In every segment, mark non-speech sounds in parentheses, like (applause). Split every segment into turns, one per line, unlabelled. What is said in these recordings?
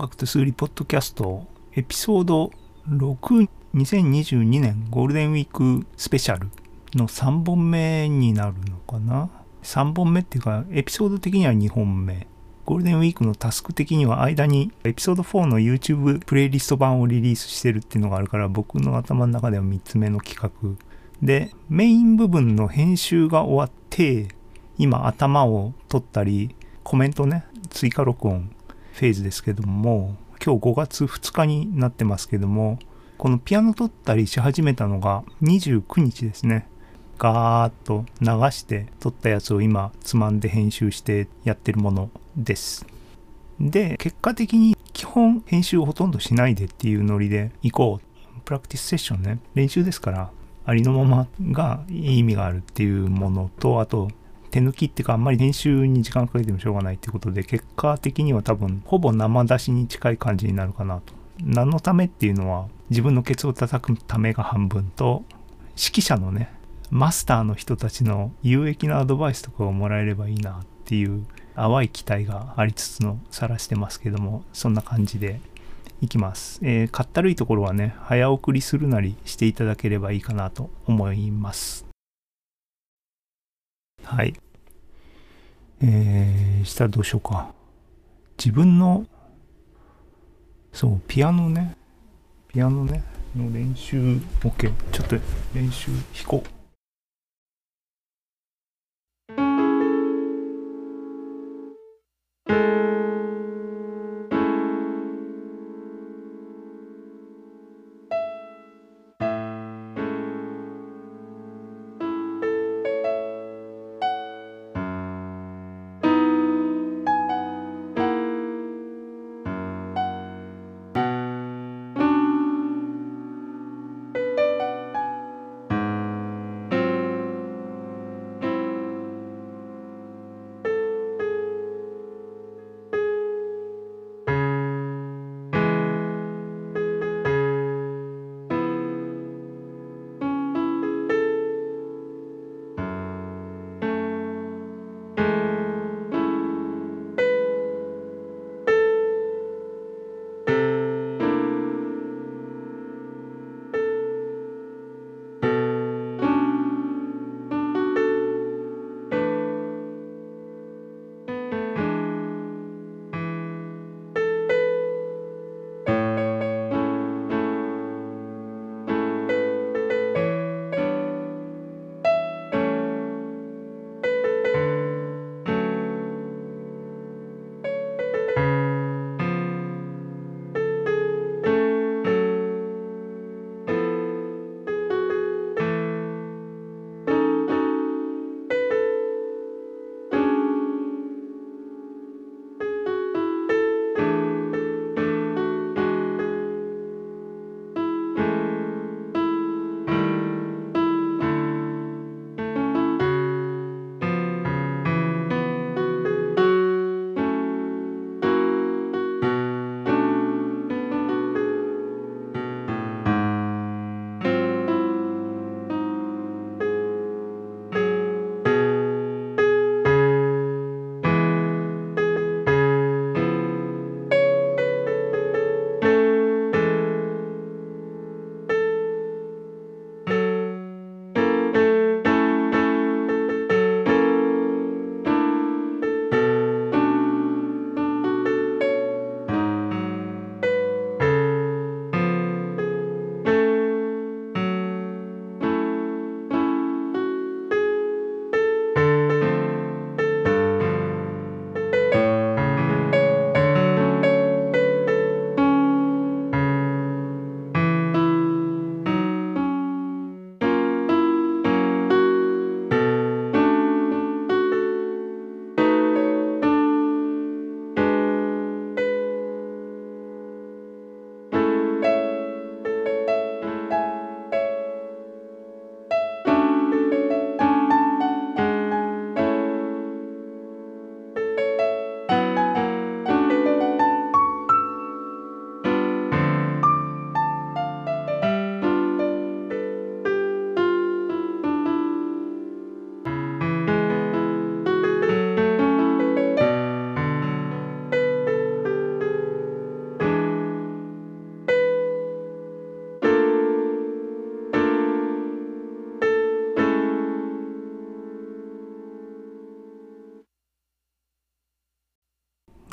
楽と数理ポッドキャストエピソード6 2022年ゴールデンウィークスペシャルの3本目になるのかな？3本目っていうかエピソード的には2本目。ゴールデンウィークのタスク的には間にエピソード4の YouTube プレイリスト版をリリースしてるっていうのがあるから僕の頭の中では3つ目の企画。でメイン部分の編集が終わって今頭を取ったりコメントね追加録音フェーズですけども今日5月2日になってますけどもこのピアノ取ったりし始めたのが29日ですね。ガーッと流して撮ったやつを今つまんで編集してやってるものです。で結果的に基本編集をほとんどしないでっていうノリで行こう。プラクティスセッションね。練習ですからありのままがいい意味があるっていうものとあと手抜きっていうかあんまり編集に時間かけてもしょうがないっていうことで結果的には多分ほぼ生出しに近い感じになるかなと。何のためっていうのは自分のケツを叩くためが半分と指揮者のねマスターの人たちの有益なアドバイスとかをもらえればいいなっていう淡い期待がありつつのさらしてますけどもそんな感じでいきます、えー、かったるいところはね早送りするなりしていただければいいかなと思います。はい。えー、したらどうしようか。自分のそうピアノね。ピアノね。の練習 OK ちょっと練習弾こう。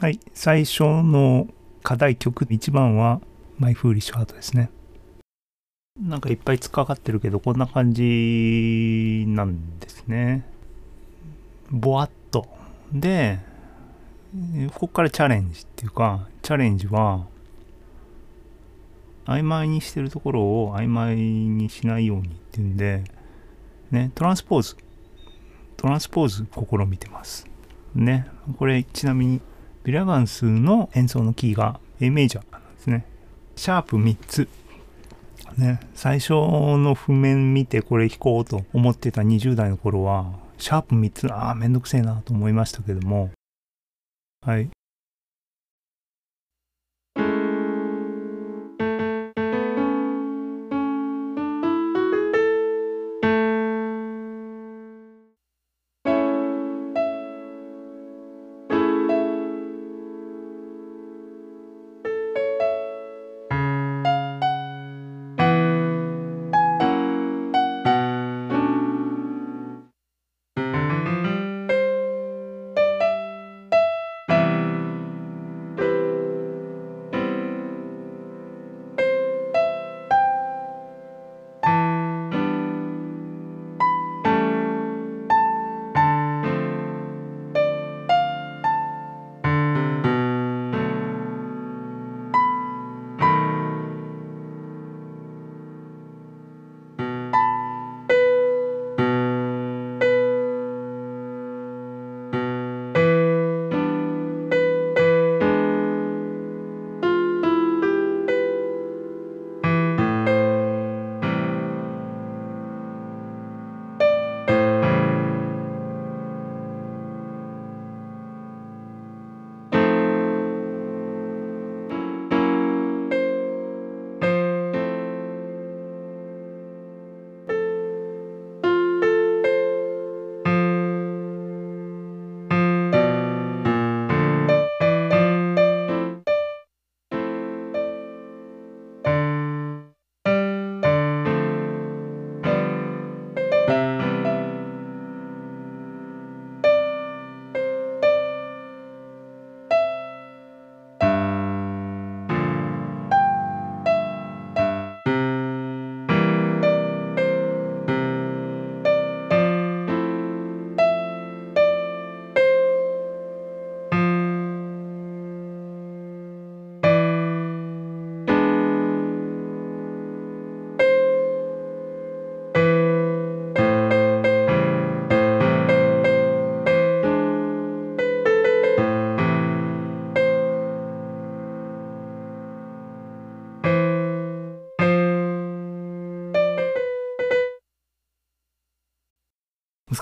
はい、最初の課題曲1番はマイフーリッシュハートですね。なんかいっぱい突っかかってるけど、こんな感じなんですね。ぼわっと。で、ここからチャレンジっていうか、チャレンジは、曖昧にしてるところを曖昧にしないようにっていうんで、ね、トランスポーズ。トランスポーズ試みてます。ね、これちなみに、ビラガンスの演奏のキーが A メジャーなんですね。シャープ3つ。ね、最初の譜面見てこれ弾こうと思ってた20代の頃は、シャープ3つ、ああ、めんどくせえなと思いましたけども、はい。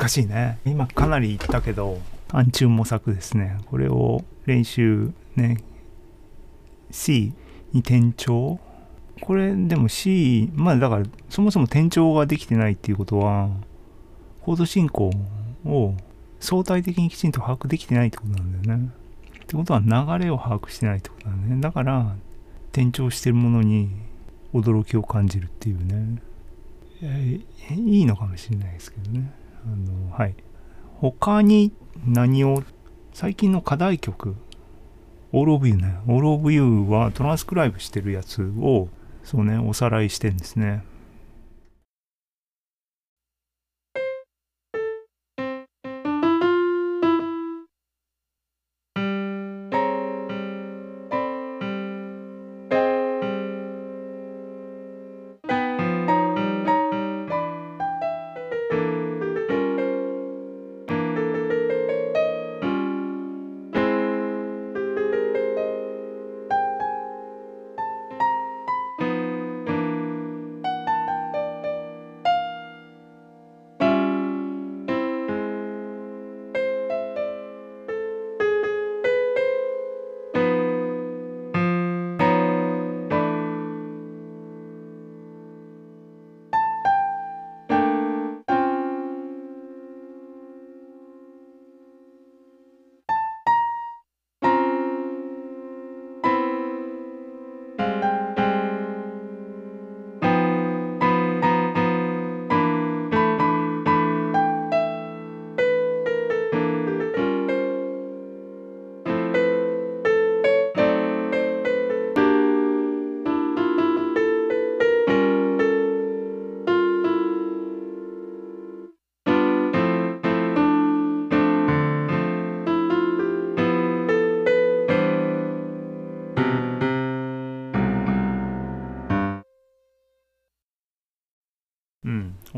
難しいね。今かなり言ったけど、暗中模索ですね。これを練習ね、C に転調これでも C、まあだからそもそも転調ができてないっていうことは、コード進行を相対的にきちんと把握できてないってことなんだよね。ってことは流れを把握してないってことなんだね。だから転調してるものに驚きを感じるっていうね。いいのかもしれないですけどね。あの、はい。他に何を、最近の課題曲、 All of You ね。 All of You はトランスクライブしてるやつを、そうね、おさらいしてんですね。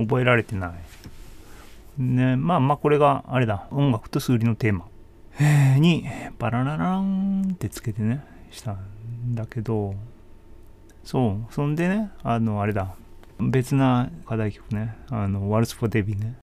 覚えられてない。ね、まあまあこれがあれだ、音楽と数理のテーマ、に、バララランってつけてね、したんだけど、そう、そんでね、あの、あれだ、別な課題曲ね、あの、ワルツ・フォ・デビーね。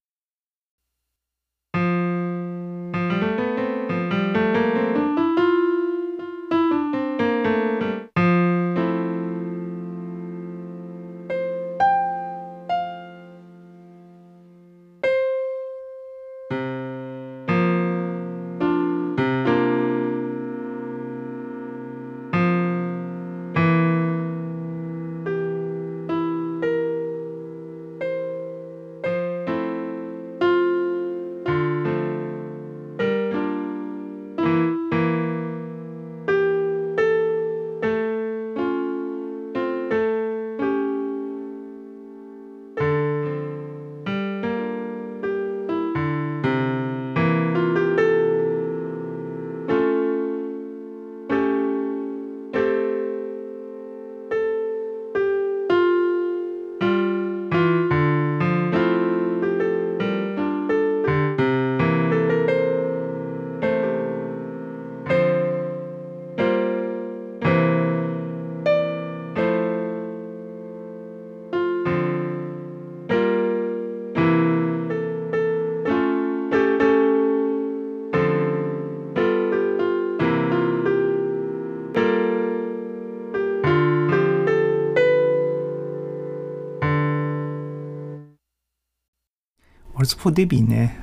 ルツ・フォ・デビーね、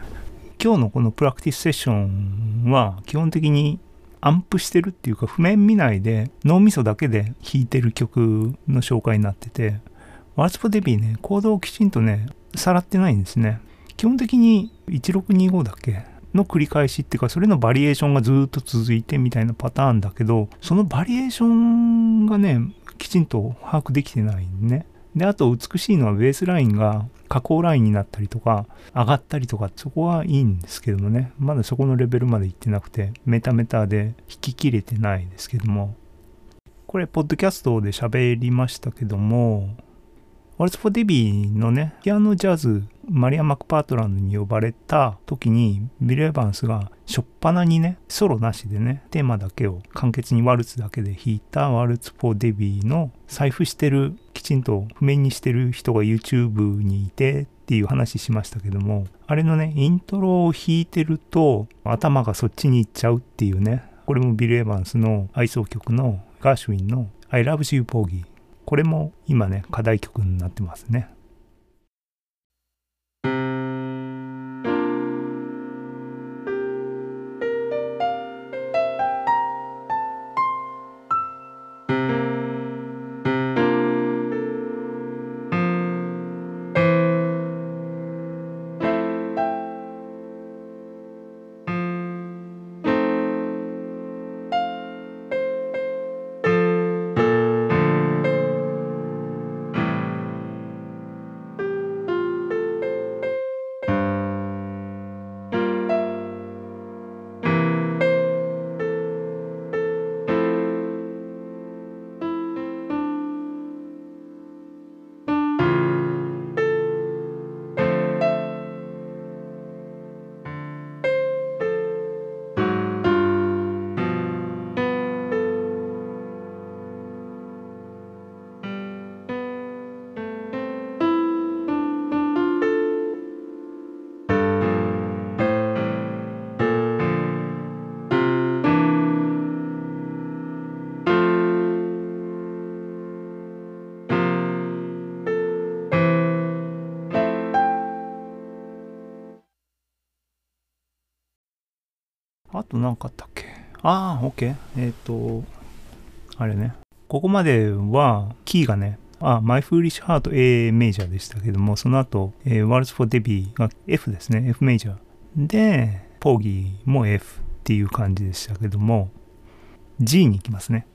今日のこのプラクティスセッションは基本的にアンプしてるっていうか譜面見ないで脳みそだけで弾いてる曲の紹介になってて、ワルツ・フォ・デビーね、コードをきちんとね、さらってないんですね。基本的に1625だっけ？の繰り返しっていうかそれのバリエーションがずっと続いてみたいなパターンだけどそのバリエーションがねきちんと把握できてないね。であと美しいのはベースラインが加工ラインになったりとか上がったりとかそこはいいんですけどもね。まだそこのレベルまで行ってなくてメタメタで弾き切れてないですけども。これポッドキャストで喋りましたけどもワルツ・フォ・デビーのね、ピアノジャズ、マリア・マクパートランドに呼ばれた時に、ビル・エヴァンスが初っ端にね、ソロなしでね、テーマだけを簡潔にワルツだけで弾いたワルツ・フォ・デビーの財布してる、きちんと譜面にしてる人が YouTube にいてっていう話しましたけども、あれのね、イントロを弾いてると頭がそっちに行っちゃうっていうね、これもビル・エヴァンスの愛奏曲のガーシュウィンの I Love You Porgy これも今ね課題曲になってますね。と何かあったっけ？ああ、OK。えっ、と、あれね。ここまでは、キーがね、あ、My Foolish Heart A メジャーでしたけども、その後、えー、Waltz for Debbie が F ですね、F メジャー。で、ポーギーも F っていう感じでしたけども、G に行きますね。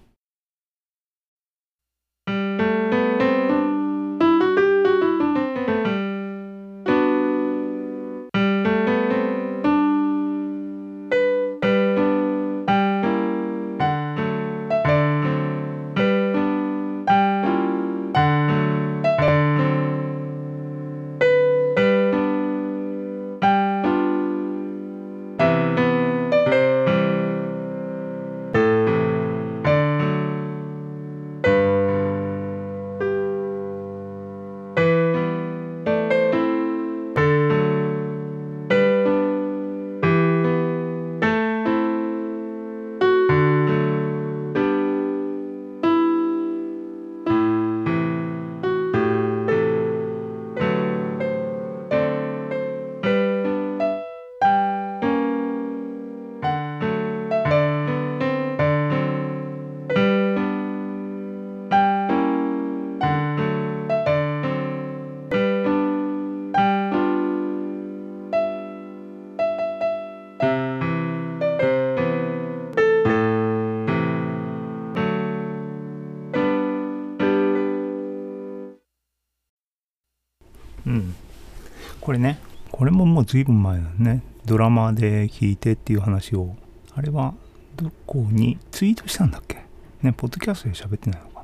これももう随分前だね。ドラマで聞いてっていう話を、あれはどこにツイートしたんだっけ？ね、ポッドキャストで喋ってないのか。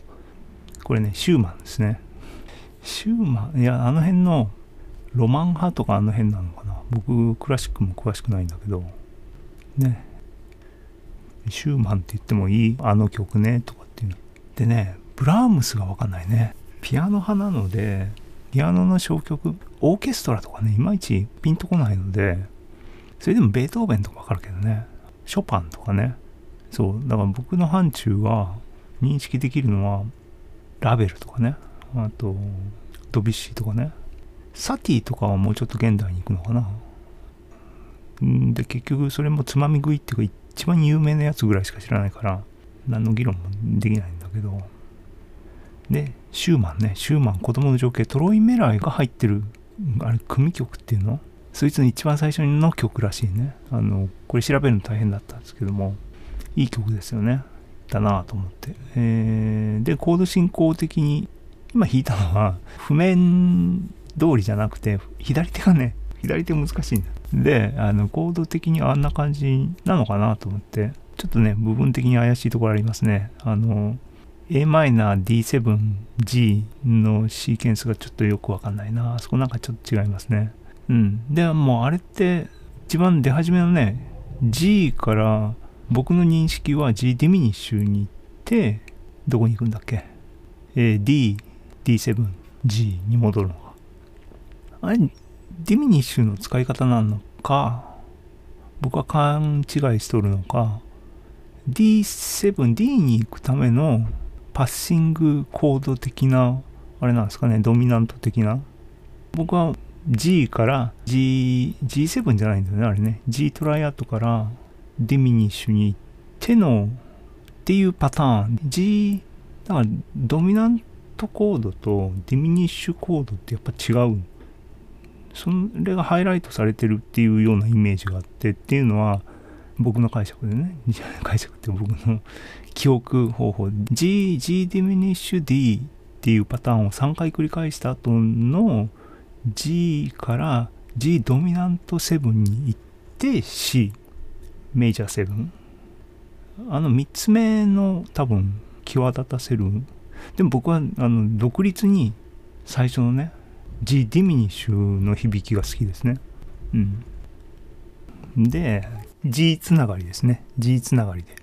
これね、シューマンですね。シューマン、いや、あの辺のロマン派とかあの辺なのかな。僕、クラシックも詳しくないんだけど、ね、シューマンって言ってもいいあの曲ねとかっていうの。でね、ブラームスがわかんないね。ピアノ派なので、ピアノの小曲、オーケストラとかね、いまいちピンとこないので、それでもベートーベンとかわかるけどね、ショパンとかね、そう、だから僕の範疇は認識できるのは、ラベルとかね、あと、ドビッシーとかね、サティとかはもうちょっと現代に行くのかな。んで、結局それもつまみ食いっていうか、一番有名なやつぐらいしか知らないから、何の議論もできないんだけど、で、シューマンね、シューマン子供の情景、トロイ・メライが入ってる、あれ、組曲っていうの？そいつの一番最初の曲らしいね。あの、これ調べるの大変だったんですけども、いい曲ですよね。だなぁと思って。えー、で、コード進行的に、今弾いたのは、譜面通りじゃなくて、左手がね、左手難しいんだ。で、あの、コード的にあんな感じなのかなと思って、ちょっとね、部分的に怪しいところありますね。あの、Am D7G のシーケンスがちょっとよくわかんないな。そこなんかちょっと違いますね。うん。で、もうあれって、一番出始めのね、G から僕の認識は G ディミニッシュに行って、どこに行くんだっけ？え D、D7、G に戻るのか。あれ、ディミニッシュの使い方なのか、僕は勘違いしとるのか、D7、D に行くためのパッシングコード的な、あれなんですかね、ドミナント的な？僕は G から G、G7 じゃないんだよね、あれね。G トライアドからディミニッシュに行ってのっていうパターン。G、だからドミナントコードとディミニッシュコードってやっぱ違う。それがハイライトされてるっていうようなイメージがあってっていうのは僕の解釈でね。解釈って僕の記憶方法。G、G ディミニッシュ D っていうパターンを3回繰り返した後の G から G ドミナント7に行って C メジャー7あの3つ目の多分際立たせるでも僕はあの独立に最初のね G ディミニッシュの響きが好きですねうんで G つながりですね。G つながりで。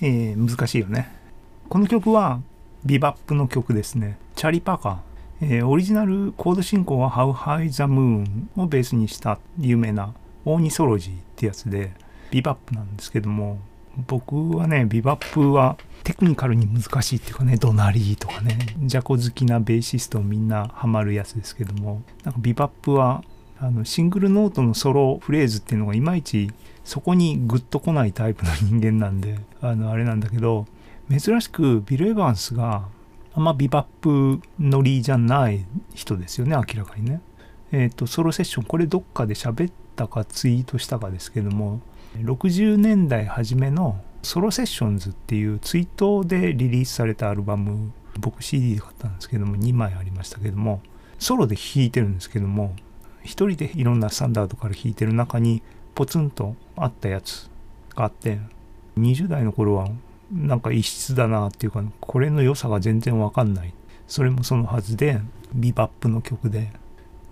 えー、難しいよね。この曲はビバップの曲ですね。チャリパーカー。えー、オリジナルコード進行は How High the Moon をベースにした有名なオーニソロジーってやつでビバップなんですけども僕はねビバップはテクニカルに難しいっていうかねドナリーとかねジャコ好きなベーシストみんなハマるやつですけどもなんかビバップはあのシングルノートのソロフレーズっていうのがいまいちそこにグッと来ないタイプの人間なんであのあれなんだけど珍しくビル・エヴァンスがあんまビバップノリじゃない人ですよね明らかにね。えっ、ー、とソロセッションこれどっかで喋ったかツイートしたかですけども60年代初めのソロセッションズっていうツイートでリリースされたアルバム僕 CD で買ったんですけども2枚ありましたけどもソロで弾いてるんですけども一人でいろんなスタンダードから弾いてる中にポツンとあったやつがあって20代の頃はなんか異質だなっていうかこれの良さが全然わかんない。それもそのはずでビバップの曲で。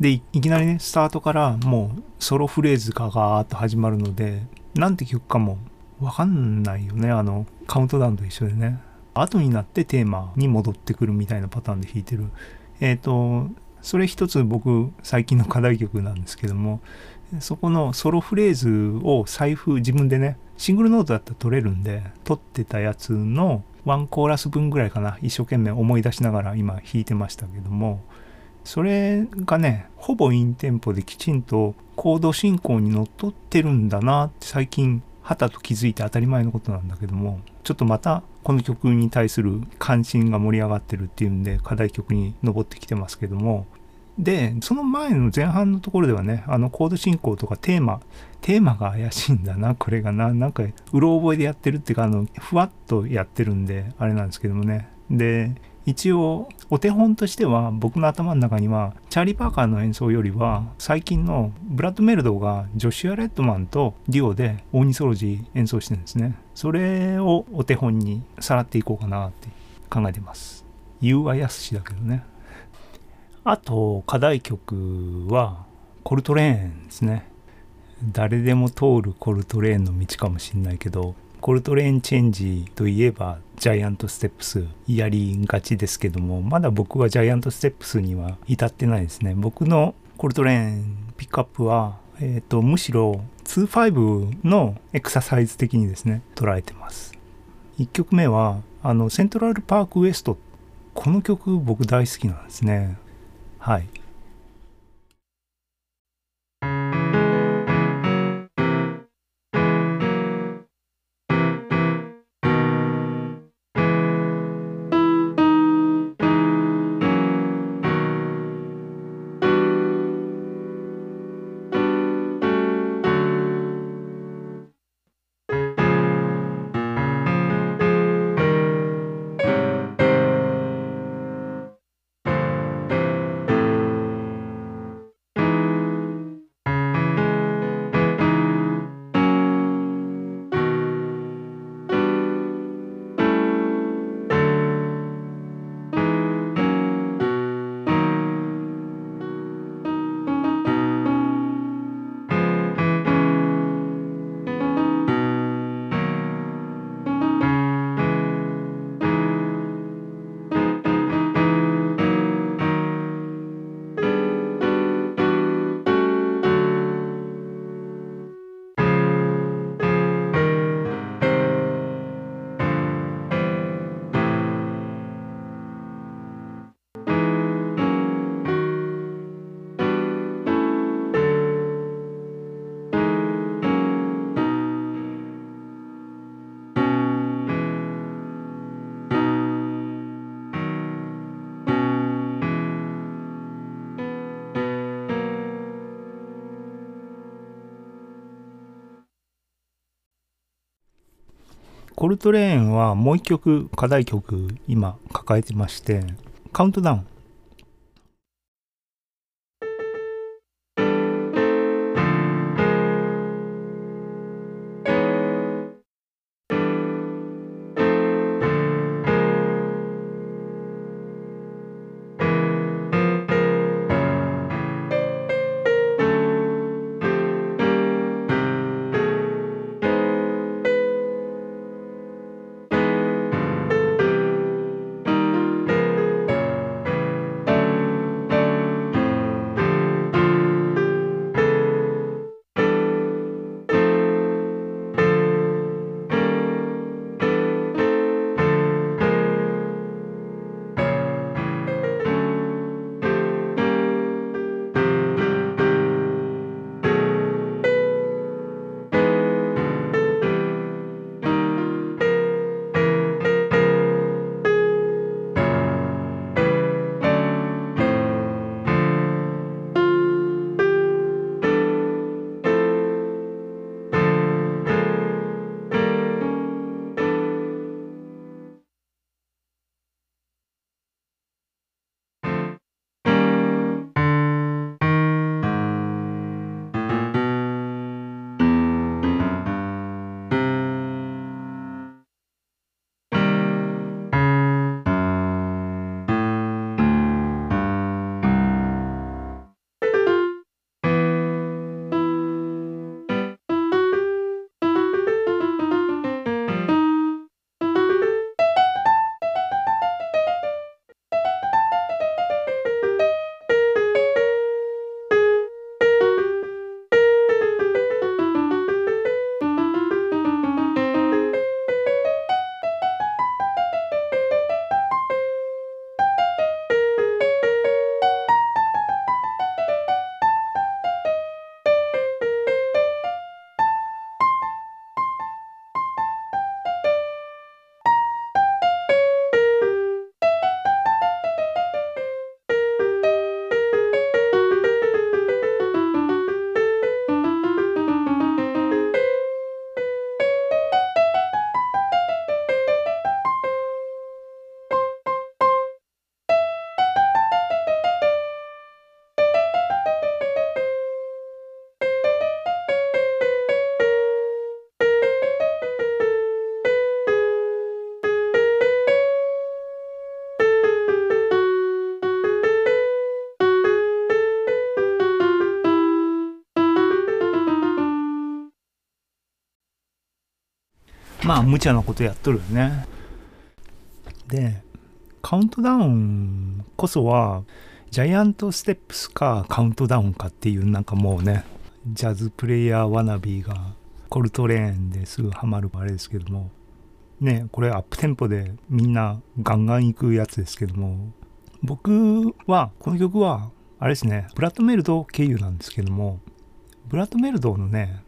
でいきなりねスタートからもうソロフレーズがガーッと始まるのでなんて曲かもわかんないよね。あのカウントダウンと一緒でね。後になってテーマに戻ってくるみたいなパターンで弾いてる。えっ、ー、とそれ一つ僕最近の課題曲なんですけどもそこのソロフレーズを財布自分でねシングルノートだったら取れるんで取ってたやつのワンコーラス分ぐらいかな一生懸命思い出しながら今弾いてましたけどもそれがねほぼインテンポできちんとコード進行にのっとってるんだなって最近はたと気づいて当たり前のことなんだけどもちょっとまたこの曲に対する関心が盛り上がってるっていうんで課題曲に上ってきてますけどもでその前の前半のところではねあのコード進行とかテーマテーマが怪しいんだなこれがななんかうろ覚えでやってるっていうかあのふわっとやってるんであれなんですけどもね。で一応お手本としては僕の頭の中にはチャーリー・パーカーの演奏よりは最近のブラッド・メルドがジョシュア・レッドマンとデュオでオーニソロジー演奏してるんですね。それをお手本にさらっていこうかなって考えてます。言うはやすしだけどね。あと課題曲はコルトレーンですね。誰でも通るコルトレーンの道かもしんないけどコルトレーンチェンジといえばジャイアントステップスやりがちですけどもまだ僕はジャイアントステップスには至ってないですね。僕のコルトレーンピックアップは、えーと、むしろ2-5のエクササイズ的にですね捉えてます。1曲目はあのセントラルパークウエスト。この曲僕大好きなんですね。はいコルトレーンはもう一曲課題曲今抱えてましてカウントダウンまあ無茶なことやっとるよね。でカウントダウンこそはジャイアントステップスかカウントダウンかっていうなんかもうねジャズプレイヤーワナビーがコルトレーンですぐハマるあれですけどもねこれアップテンポでみんなガンガン行くやつですけども僕はこの曲はあれですねブラッドメルド経由なんですけどもブラッドメルドのね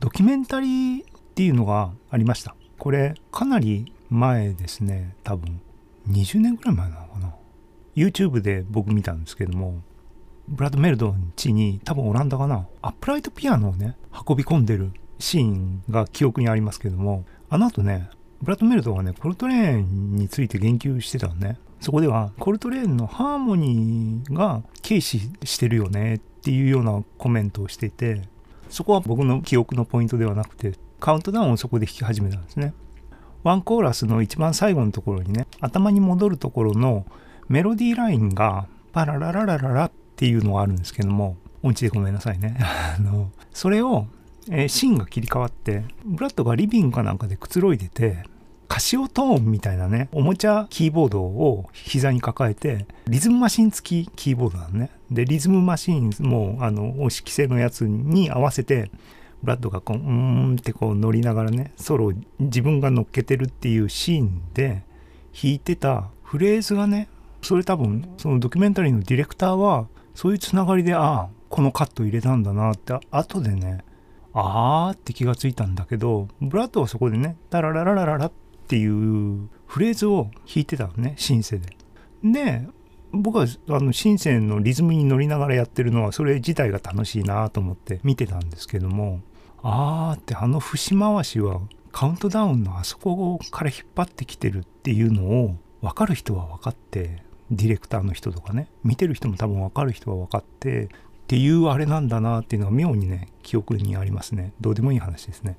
ドキュメンタリーっていうのがありました。これかなり前ですね。多分20年ぐらい前なのかな。YouTube で僕見たんですけどもブラッド・メルドン家に多分オランダかなアップライトピアノをね運び込んでるシーンが記憶にありますけどもあの後ねブラッド・メルドンはねコルトレーンについて言及してたのね。そこではコルトレーンのハーモニーが軽視してるよねっていうようなコメントをしていてそこは僕の記憶のポイントではなくてカウントダウンをそこで弾き始めたんですねワンコーラスの一番最後のところにね頭に戻るところのメロディーラインがパララララララっていうのがあるんですけども音痴でごめんなさいね (laughs) あのそれを、えー、シーンが切り替わってブラッドがリビングかなんかでくつろいでてカシオトーンみたいなね、おもちゃキーボードを膝に抱えて、リズムマシン付きキーボードなのね。で、リズムマシンも、あの、押し規制のやつに合わせて、ブラッドがこう、うーんってこう乗りながらね、ソロを自分が乗っけてるっていうシーンで弾いてたフレーズがね、それ多分、そのドキュメンタリーのディレクターは、そういうつながりで、ああ、このカット入れたんだなって、後でね、あーって気がついたんだけど、ブラッドはそこでね、タララララララっていうフレーズを弾いてたのね、シンセで。で、僕はあのシンセのリズムに乗りながらやってるのはそれ自体が楽しいなと思って見てたんですけどもあーってあの節回しはカウントダウンのあそこから引っ張ってきてるっていうのを分かる人は分かってディレクターの人とかね見てる人も多分分かる人は分かってっていうあれなんだなっていうのが妙にね記憶にありますね。どうでもいい話ですね。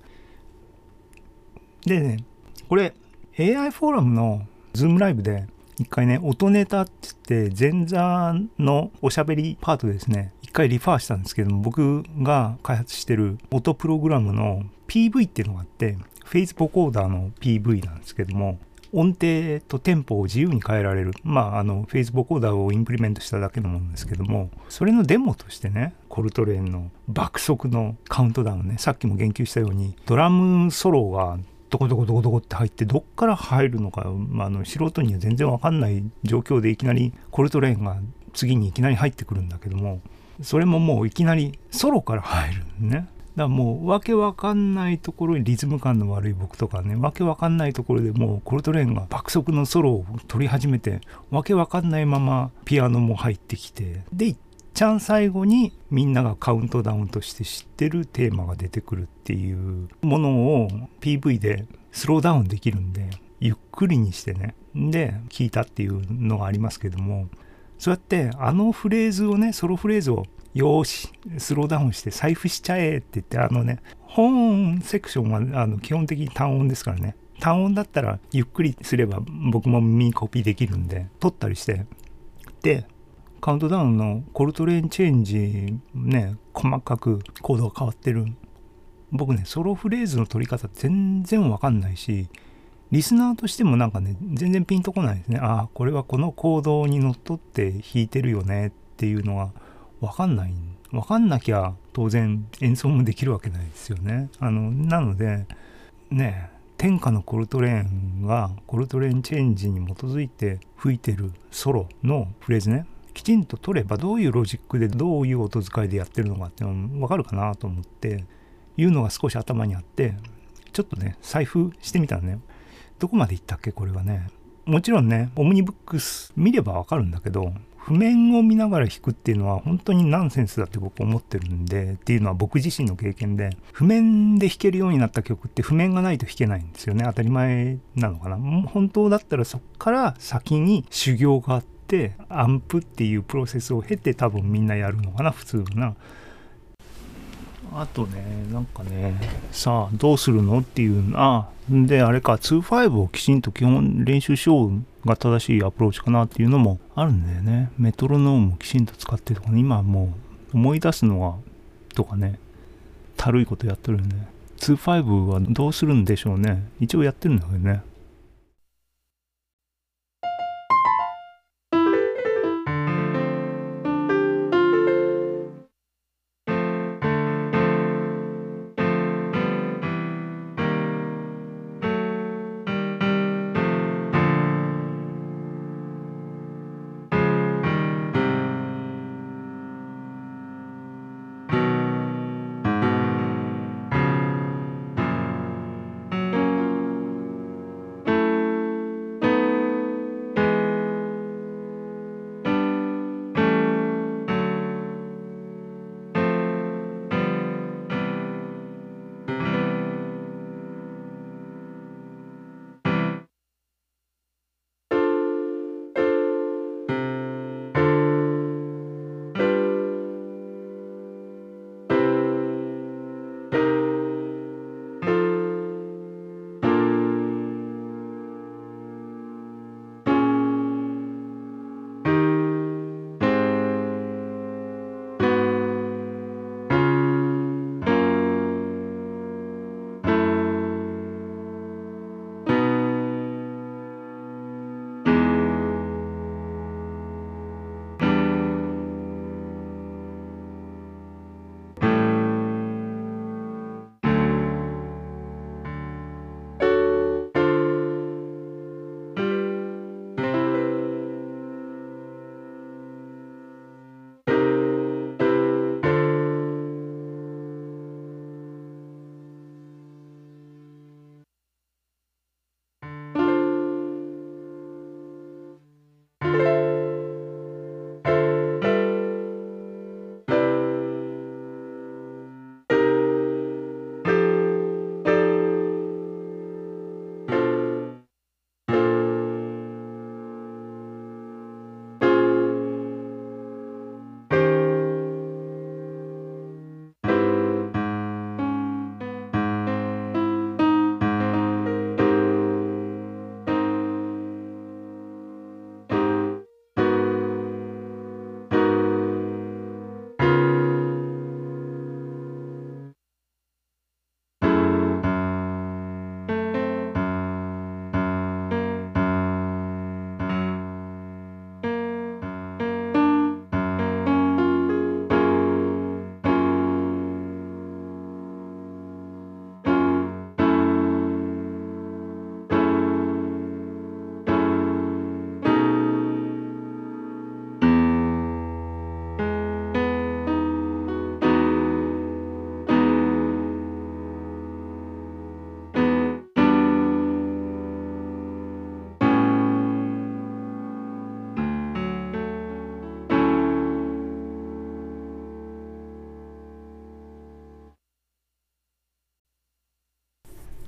でねこれ AI フォーラムのズームライブで一回ね音ネタって言って前座のおしゃべりパートですね一回リファーしたんですけども僕が開発してる音プログラムの PV っていうのがあってフェイズボコーダーの PV なんですけども音程とテンポを自由に変えられる。まああのフェイズボコーダーをインプリメントしただけのものですけどもそれのデモとしてねコルトレーンの爆速のカウントダウンねさっきも言及したようにドラムソロがどこどこどこどこって入ってどっから入るのか、まあ、あの素人には全然わかんない状況でいきなりコルトレーンが次にいきなり入ってくるんだけどもそれももういきなりソロから入るね。だからもうわけわかんないところにリズム感の悪い僕とかねわけわかんないところでもうコルトレーンが爆速のソロを取り始めてわけわかんないままピアノも入ってきてでちゃん最後にみんながカウントダウンとして知ってるテーマが出てくるっていうものを PV でスローダウンできるんでゆっくりにしてね。で聞いたっていうのがありますけどもそうやってあのフレーズをねソロフレーズをよしスローダウンして財布しちゃえって言ってあのね本セクションはあの基本的に単音ですからね。単音だったらゆっくりすれば僕も耳コピーできるんで撮ったりして。でカウントダウンのコルトレーンチェンジね細かくコードが変わってる。僕ねソロフレーズの取り方全然わかんないしリスナーとしてもなんかね全然ピンとこないですね。ああこれはこのコードにのっとって弾いてるよねっていうのはわかんない。わかんなきゃ当然演奏もできるわけないですよね。あのなのでね天下のコルトレーンがコルトレーンチェンジに基づいて吹いてるソロのフレーズね。きちんと取ればどういうロジックでどういう音遣いでやってるのかっていうの分かるかなと思っていうのが少し頭にあってちょっとね財布してみたらね。どこまでいったっけこれはね。もちろんねオムニブックス見れば分かるんだけど譜面を見ながら弾くっていうのは本当にナンセンスだって僕思ってるんでっていうのは僕自身の経験で譜面で弾けるようになった曲って譜面がないと弾けないんですよね。当たり前なのかな。本当だったらそっから先に修行があってってアンプっていうプロセスを経て多分みんなやるのかな普通なあとねなんかねさあどうするのっていうあであれか2.5をきちんと基本練習しようが正しいアプローチかなっていうのもあるんだよねメトロノームをきちんと使ってとかね今もう思い出すのはとかねたるいことやってるんで2.5はどうするんでしょうね。一応やってるんだけどね。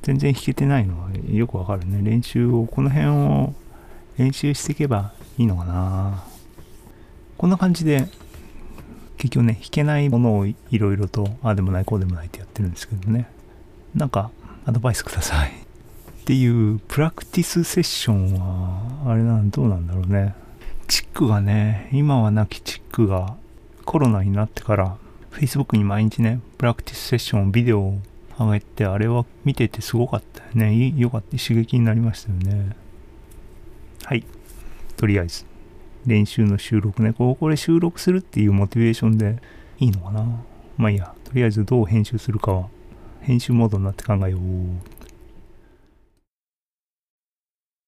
全然弾けてないのはよくわかるね。練習を、この辺を練習していけばいいのかな。こんな感じで、結局ね、弾けないものをいろいろと、ああでもない、こうでもないってやってるんですけどね。なんか、アドバイスください。っていうプラクティスセッションは、あれなん、どうなんだろうね。チックがね、今はなきチックがコロナになってから、Facebook に毎日ね、プラクティスセッション、ビデオを上げて、あれは見ててすごかったよね。よかった。刺激になりましたよね。はい。とりあえず、練習の収録ね。ここで収録するっていうモチベーションでいいのかな。まあいいや。とりあえずどう編集するかは、編集モードになって考えよう。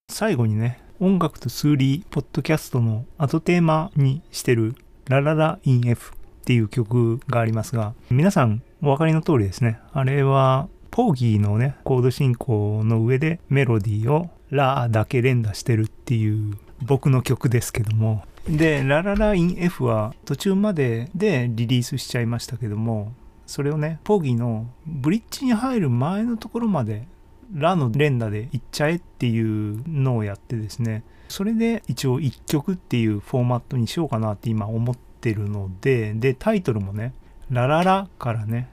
最後にね、音楽と数理ポッドキャストの後テーマにしてるララライン F っていう曲がありますが、皆さんお分かりの通りですね。あれは、ポーギーのね、コード進行の上でメロディーをラだけ連打してるっていう僕の曲ですけども。で、ララライン F は途中まででリリースしちゃいましたけども、それをね、ポーギーのブリッジに入る前のところまでラの連打でいっちゃえっていうのをやってですね、それで一応1曲っていうフォーマットにしようかなって今思ってってるので、で、タイトルもね、ラララからね、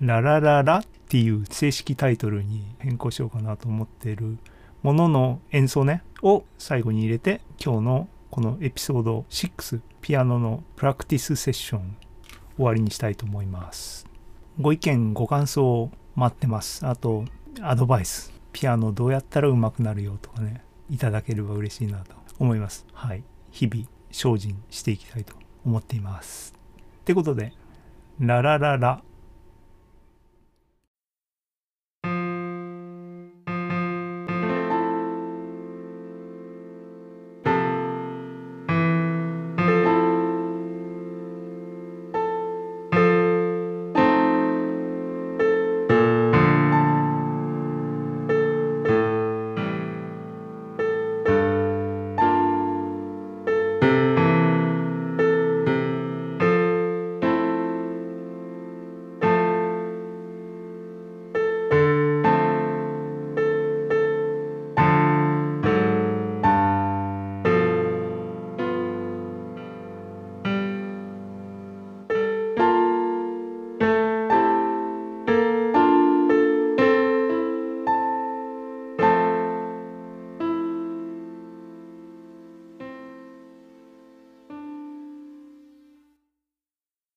ララララっていう正式タイトルに変更しようかなと思ってるものの演奏ね、を最後に入れて、今日のこのエピソード6、ピアノのプラクティスセッション、終わりにしたいと思います。ご意見、ご感想を待ってます。あと、アドバイス。ピアノどうやったら上手くなるよとかね、いただければ嬉しいなと思います。はい。日々、精進していきたいと思っています。ってことで、ララララ